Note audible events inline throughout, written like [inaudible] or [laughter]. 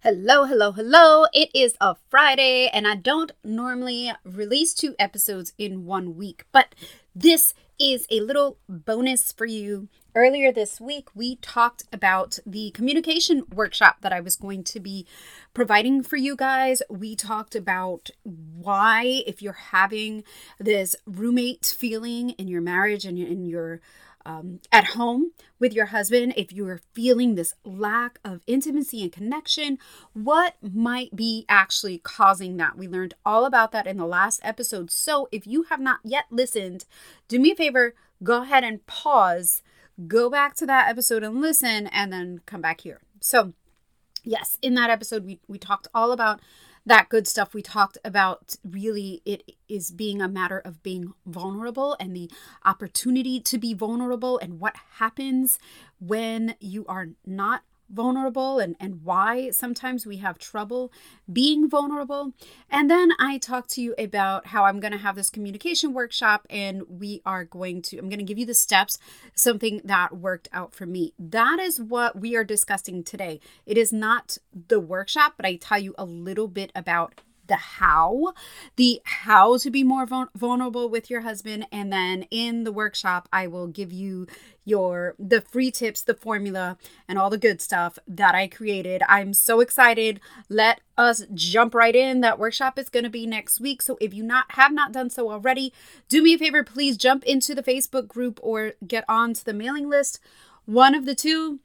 Hello, hello, hello. It is a Friday, and I don't normally release two episodes in one week, but this is a little bonus for you. Earlier this week, we talked about the communication workshop that I was going to be providing for you guys. We talked about why, if you're having this roommate feeling in your marriage and in your um, at home with your husband, if you're feeling this lack of intimacy and connection, what might be actually causing that? We learned all about that in the last episode. So if you have not yet listened, do me a favor, go ahead and pause, go back to that episode and listen, and then come back here. So, yes, in that episode, we, we talked all about that good stuff we talked about really it is being a matter of being vulnerable and the opportunity to be vulnerable and what happens when you are not vulnerable and, and why sometimes we have trouble being vulnerable. And then I talk to you about how I'm going to have this communication workshop and we are going to, I'm going to give you the steps, something that worked out for me. That is what we are discussing today. It is not the workshop, but I tell you a little bit about the how, the how to be more vulnerable with your husband. And then in the workshop, I will give you your the free tips, the formula, and all the good stuff that I created. I'm so excited. Let us jump right in. That workshop is going to be next week. So if you not have not done so already, do me a favor, please jump into the Facebook group or get onto the mailing list. One of the two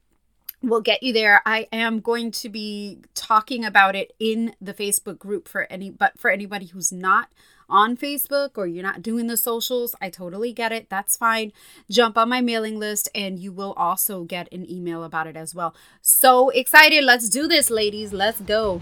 will get you there. I am going to be talking about it in the Facebook group for any but for anybody who's not on Facebook or you're not doing the socials, I totally get it. That's fine. Jump on my mailing list and you will also get an email about it as well. So excited. Let's do this, ladies. Let's go.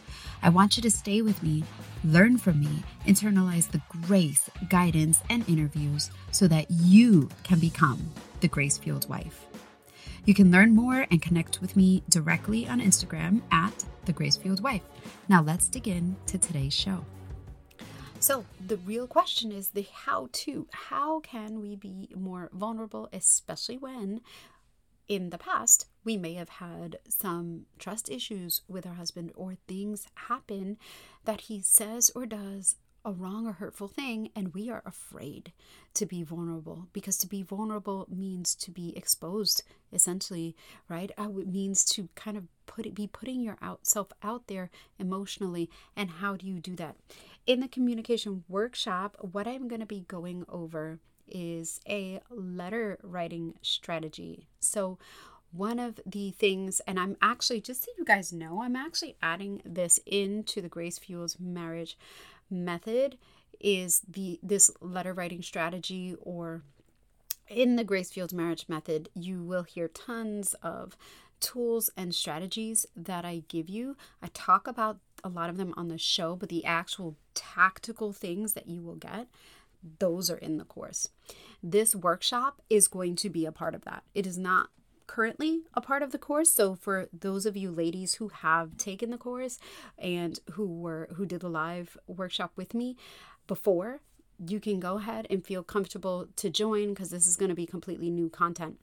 I want you to stay with me, learn from me, internalize the grace, guidance, and interviews so that you can become the grace fueled wife. You can learn more and connect with me directly on Instagram at the grace fueled wife. Now let's dig in to today's show. So, the real question is the how to. How can we be more vulnerable, especially when in the past, we may have had some trust issues with our husband, or things happen that he says or does a wrong or hurtful thing, and we are afraid to be vulnerable because to be vulnerable means to be exposed, essentially, right? Uh, it means to kind of put it, be putting your out self out there emotionally. And how do you do that? In the communication workshop, what I'm going to be going over is a letter writing strategy. So, one of the things, and I'm actually, just so you guys know, I'm actually adding this into the Grace Fueled marriage method is the this letter writing strategy or in the Grace Fueled marriage method you will hear tons of tools and strategies that I give you. I talk about a lot of them on the show, but the actual tactical things that you will get those are in the course. This workshop is going to be a part of that. It is not currently a part of the course so for those of you ladies who have taken the course and who were who did the live workshop with me before you can go ahead and feel comfortable to join because this is going to be completely new content.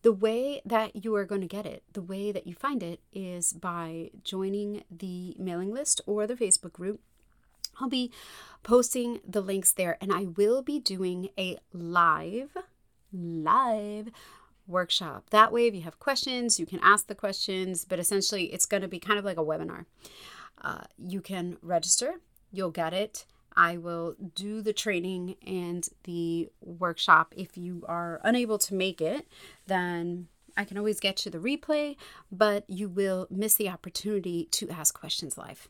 The way that you are going to get it, the way that you find it, is by joining the mailing list or the Facebook group. I'll be posting the links there and I will be doing a live, live workshop. That way, if you have questions, you can ask the questions, but essentially, it's going to be kind of like a webinar. Uh, you can register, you'll get it. I will do the training and the workshop. If you are unable to make it, then I can always get you the replay, but you will miss the opportunity to ask questions live.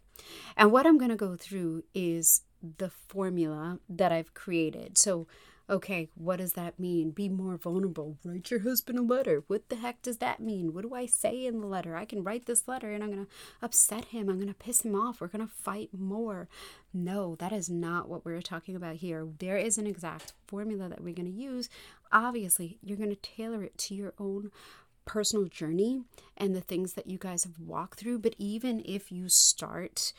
And what I'm going to go through is the formula that I've created. So, okay, what does that mean? Be more vulnerable. Write your husband a letter. What the heck does that mean? What do I say in the letter? I can write this letter and I'm going to upset him. I'm going to piss him off. We're going to fight more. No, that is not what we're talking about here. There is an exact formula that we're going to use. Obviously, you're going to tailor it to your own personal journey and the things that you guys have walked through. But even if you start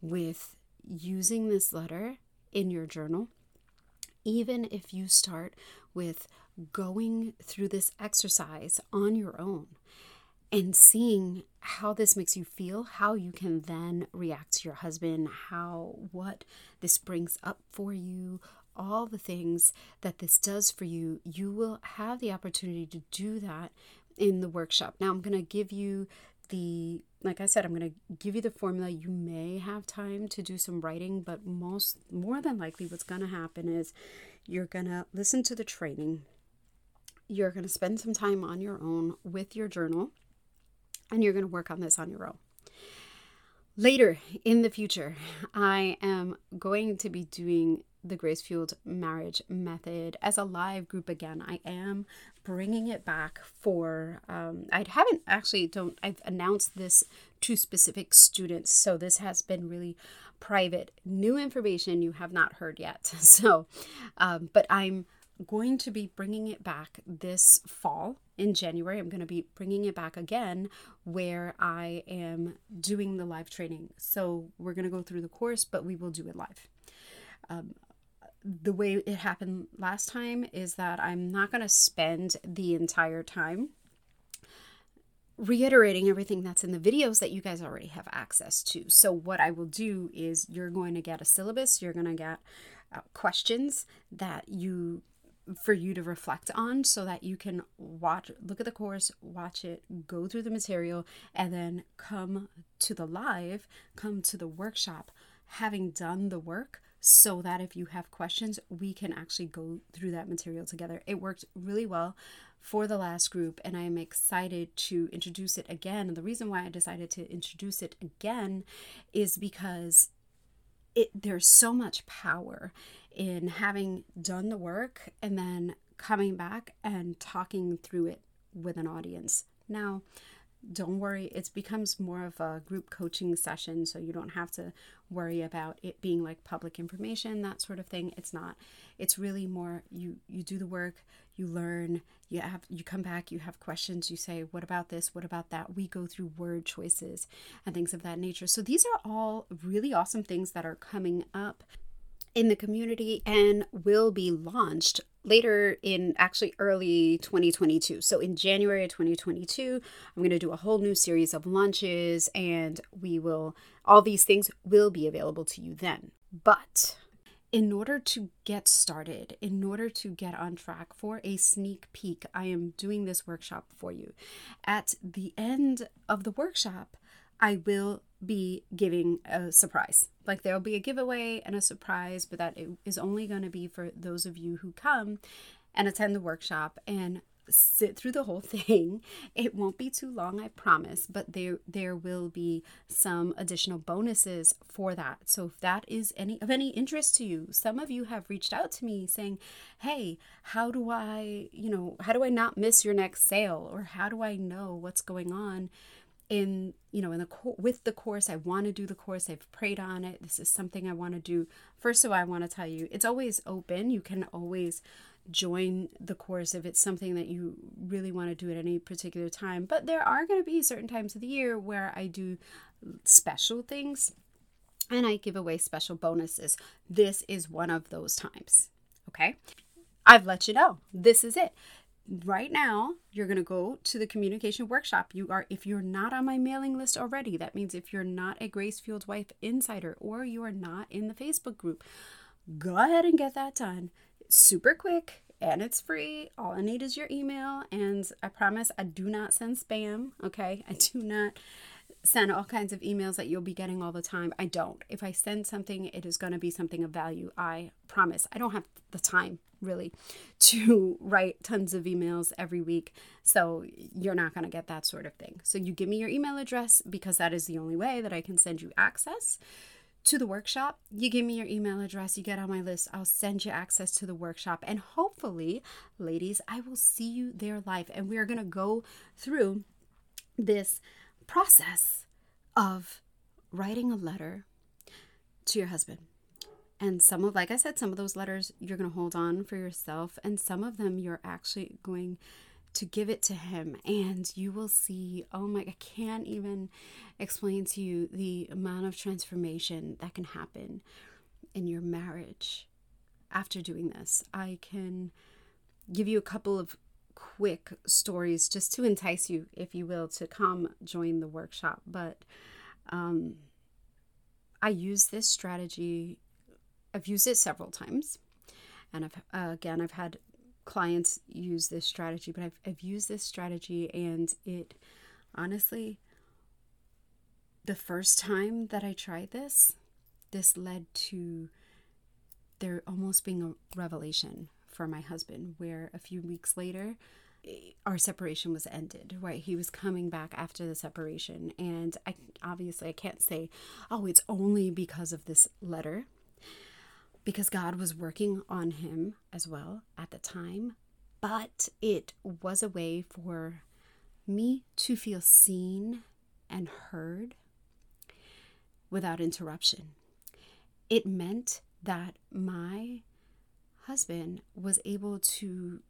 with using this letter in your journal, even if you start with going through this exercise on your own and seeing how this makes you feel, how you can then react to your husband, how what this brings up for you, all the things that this does for you, you will have the opportunity to do that in the workshop. Now, I'm going to give you the like I said, I'm going to give you the formula. You may have time to do some writing, but most more than likely what's going to happen is you're going to listen to the training. You're going to spend some time on your own with your journal and you're going to work on this on your own. Later in the future, I am going to be doing the Grace Fueled Marriage Method as a live group again. I am bringing it back for um, I haven't actually don't I've announced this to specific students, so this has been really private, new information you have not heard yet. [laughs] So, um, but I'm going to be bringing it back this fall in January. I'm going to be bringing it back again where I am doing the live training. So we're going to go through the course, but we will do it live. Um, the way it happened last time is that I'm not going to spend the entire time reiterating everything that's in the videos that you guys already have access to. So, what I will do is you're going to get a syllabus, you're going to get uh, questions that you for you to reflect on so that you can watch look at the course watch it go through the material and then come to the live come to the workshop having done the work so that if you have questions, we can actually go through that material together. It worked really well for the last group, and I am excited to introduce it again. And the reason why I decided to introduce it again is because it there's so much power in having done the work and then coming back and talking through it with an audience. Now, don't worry, it becomes more of a group coaching session, so you don't have to worry about it being like public information, that sort of thing. It's not. It's really more you you do the work, you learn, you have you come back, you have questions, you say, "What about this? What about that?" We go through word choices and things of that nature. So these are all really awesome things that are coming up in the community and will be launched later in actually early 2022. So in January of 2022, I'm going to do a whole new series of lunches and we will all these things will be available to you then. But in order to get started, in order to get on track for a sneak peek, I am doing this workshop for you. At the end of the workshop, I will be giving a surprise. Like there'll be a giveaway and a surprise, but that is only going to be for those of you who come and attend the workshop and sit through the whole [laughs] thing. It won't be too long, I promise, but there there will be some additional bonuses for that. So if that is any of any interest to you, some of you have reached out to me saying, "Hey, how do I, you know, how do I not miss your next sale or how do I know what's going on?" In you know in the with the course i want to do the course i've prayed on it this is something i want to do. First of all i want to tell you it's always open you can always join the course if it's something that you really want to do at any particular time but there are going to be certain times of the year where i do special things and i give away special bonuses. This is one of those times okay? I've let you know this is it right now you're going to go to the communication workshop you are if you're not on my mailing list already that means if you're not a grace fueled wife insider or you are not in the facebook group go ahead and get that done super quick and it's free. All I need is your email. And I promise I do not send spam. Okay. I do not send all kinds of emails that you'll be getting all the time. I don't. If I send something, it is going to be something of value. I promise. I don't have the time really [laughs] to write tons of emails every week. So you're not going to get that sort of thing. So you give me your email address because that is the only way that I can send you access to the workshop. You give me your email address, you get on my list. I'll send you access to the workshop. And hopefully, ladies, I will see you there live. And we are going to go through this process of writing a letter to your husband. And some of, like I said, some of those letters you're going to hold on for yourself, and some of them you're actually going to give it to him and you will see oh my i can't even explain to you the amount of transformation that can happen in your marriage after doing this i can give you a couple of quick stories just to entice you if you will to come join the workshop. But um, i use this strategy i've used it several times. And I've uh, again I've had clients use this strategy, but I've, I've used this strategy and it honestly, the first time that I tried this, this led to there almost being a revelation for my husband, where a few weeks later, our separation was ended right he was coming back after the separation and i obviously i can't say oh it's only because of this letter because God was working on him as well at the time. But it was a way for me to feel seen and heard without interruption. It meant that my husband was able to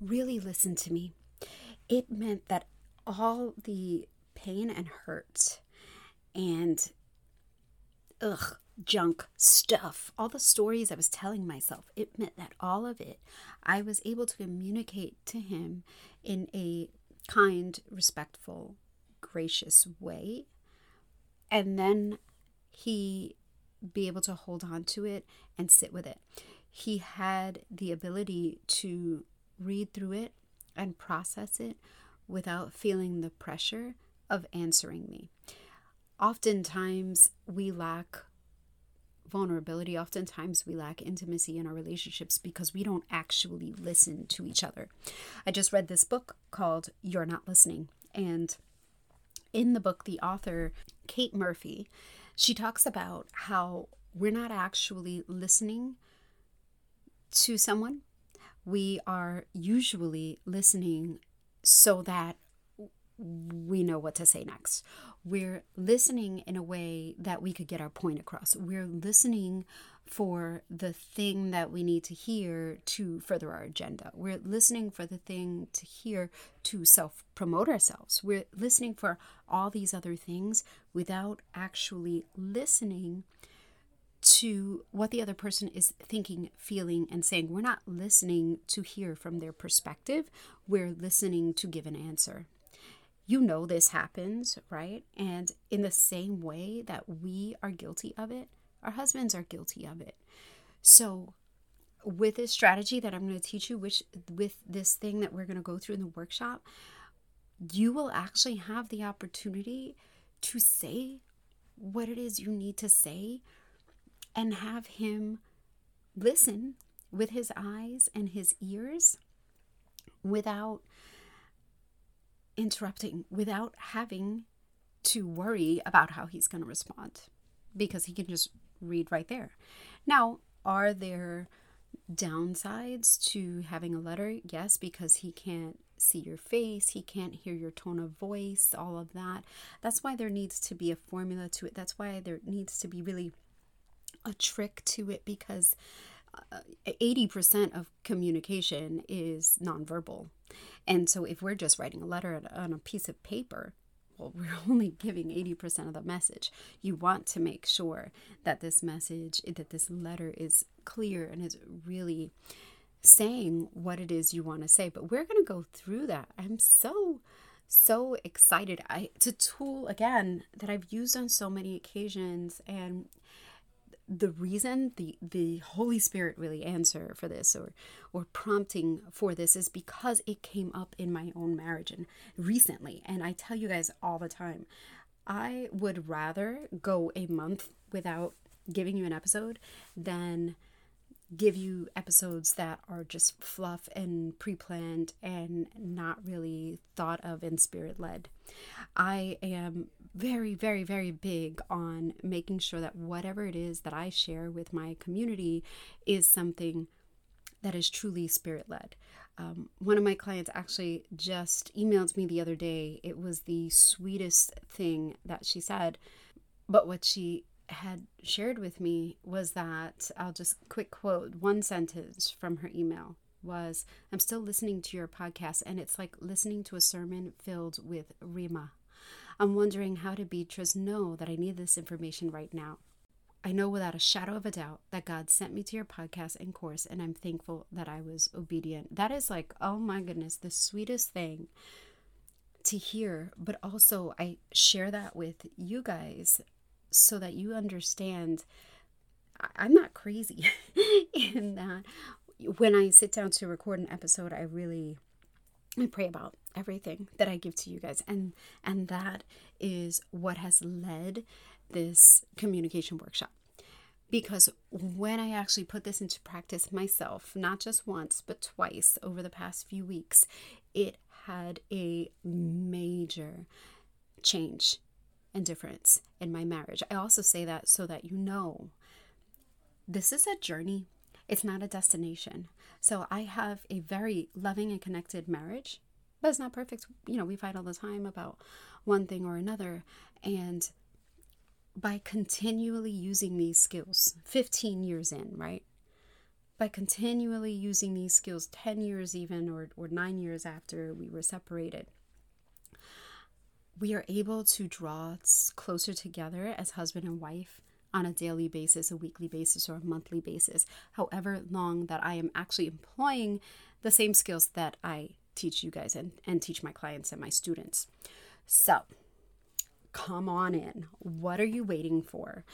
really listen to me. It meant that all the pain and hurt and ugh junk stuff, all the stories I was telling myself, it meant that all of it, I was able to communicate to him in a kind, respectful, gracious way. And then he be able to hold on to it and sit with it. He had the ability to read through it and process it without feeling the pressure of answering me. Oftentimes, we lack vulnerability, oftentimes we lack intimacy in our relationships because we don't actually listen to each other. I just read this book called You're Not Listening. And in the book, the author, Kate Murphy, she talks about how we're not actually listening to someone. We are usually listening so that we know what to say next. We're listening in a way that we could get our point across. We're listening for the thing that we need to hear to further our agenda. We're listening for the thing to hear to self promote ourselves. We're listening for all these other things without actually listening to what the other person is thinking, feeling, and saying. We're not listening to hear from their perspective, we're listening to give an answer you know this happens, right? And in the same way that we are guilty of it, our husbands are guilty of it. So, with this strategy that I'm going to teach you, which with this thing that we're going to go through in the workshop, you will actually have the opportunity to say what it is you need to say and have him listen with his eyes and his ears without interrupting without having to worry about how he's going to respond because he can just read right there. Now, are there downsides to having a letter? Yes, because he can't see your face, he can't hear your tone of voice, all of that. That's why there needs to be a formula to it. That's why there needs to be really a trick to it because uh, 80% of communication is nonverbal. And so if we're just writing a letter on a piece of paper, well, [laughs] we're only giving 80% of the message. You want to make sure that this message, that this letter is clear and is really saying what it is you want to say. But we're going to go through that. I'm so so excited. I it's a tool again that I've used on so many occasions and the reason the the Holy Spirit really answer for this or or prompting for this is because it came up in my own marriage and recently. And I tell you guys all the time I would rather go a month without giving you an episode than give you episodes that are just fluff and pre-planned and not really thought of and spirit led. I am very very very big on making sure that whatever it is that I share with my community is something that is truly spirit led. Um, one of my clients actually just emailed me the other day. It was the sweetest thing that she said. But what she had shared with me was that I'll just quick quote one sentence from her email was I'm still listening to your podcast and it's like listening to a sermon filled with Rhema. I'm wondering how did Beatrice know that I need this information right now? I know without a shadow of a doubt that God sent me to your podcast and course, and I'm thankful that I was obedient. That is like, oh my goodness, the sweetest thing to hear. But also, I share that with you guys so that you understand I'm not crazy [laughs] in that when I sit down to record an episode, I really I pray about everything that I give to you guys and and that is what has led this communication workshop. Because when I actually put this into practice myself, not just once, but twice over the past few weeks, it had a major change and difference in my marriage. I also say that so that you know this is a journey, it's not a destination. So I have a very loving and connected marriage, but it's not perfect. You know, we fight all the time about one thing or another. And by continually using these skills, 15 years in, right? By continually using these skills, 10 years even, or, or nine years after we were separated, we are able to draw closer together as husband and wife on a daily basis, a weekly basis, or a monthly basis, however long that I am actually employing the same skills that I teach you guys and, and teach my clients and my students. So, come on in. What are you waiting for?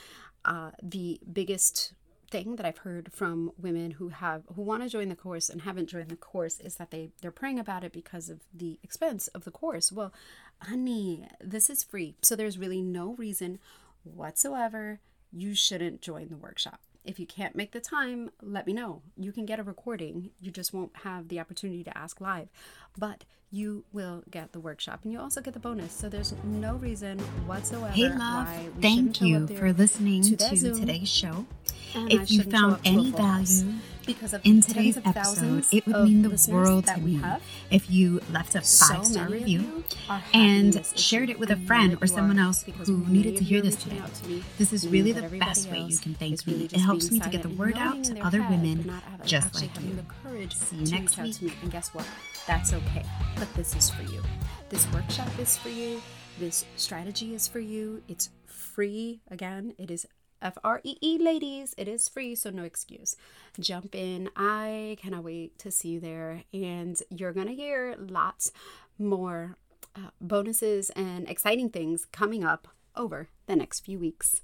Uh, the biggest thing that I've heard from women who have who want to join the course and haven't joined the course is that they they're praying about it because of the expense of the course. Well, honey, this is free. So there's really no reason whatsoever you shouldn't join the workshop. If you can't make the time, let me know. You can get a recording. You just won't have the opportunity to ask live. But you will get the workshop and you also get the bonus. So there's no reason whatsoever. Hey, love. Thank you for listening to, to today's show. And if you found any value because of in today's episode, it would mean the world to me if you left a five star review and shared it with a friend or someone else who needed to hear this today. This is really the best way you can thank me. It helps me to get the word out to other women just like you. See you next week. And guess what? That's okay. But this is for you. This workshop is for you. This strategy is for you. It's free. Again, it is F R E E, ladies. It is free, so no excuse. Jump in. I cannot wait to see you there. And you're going to hear lots more uh, bonuses and exciting things coming up over the next few weeks.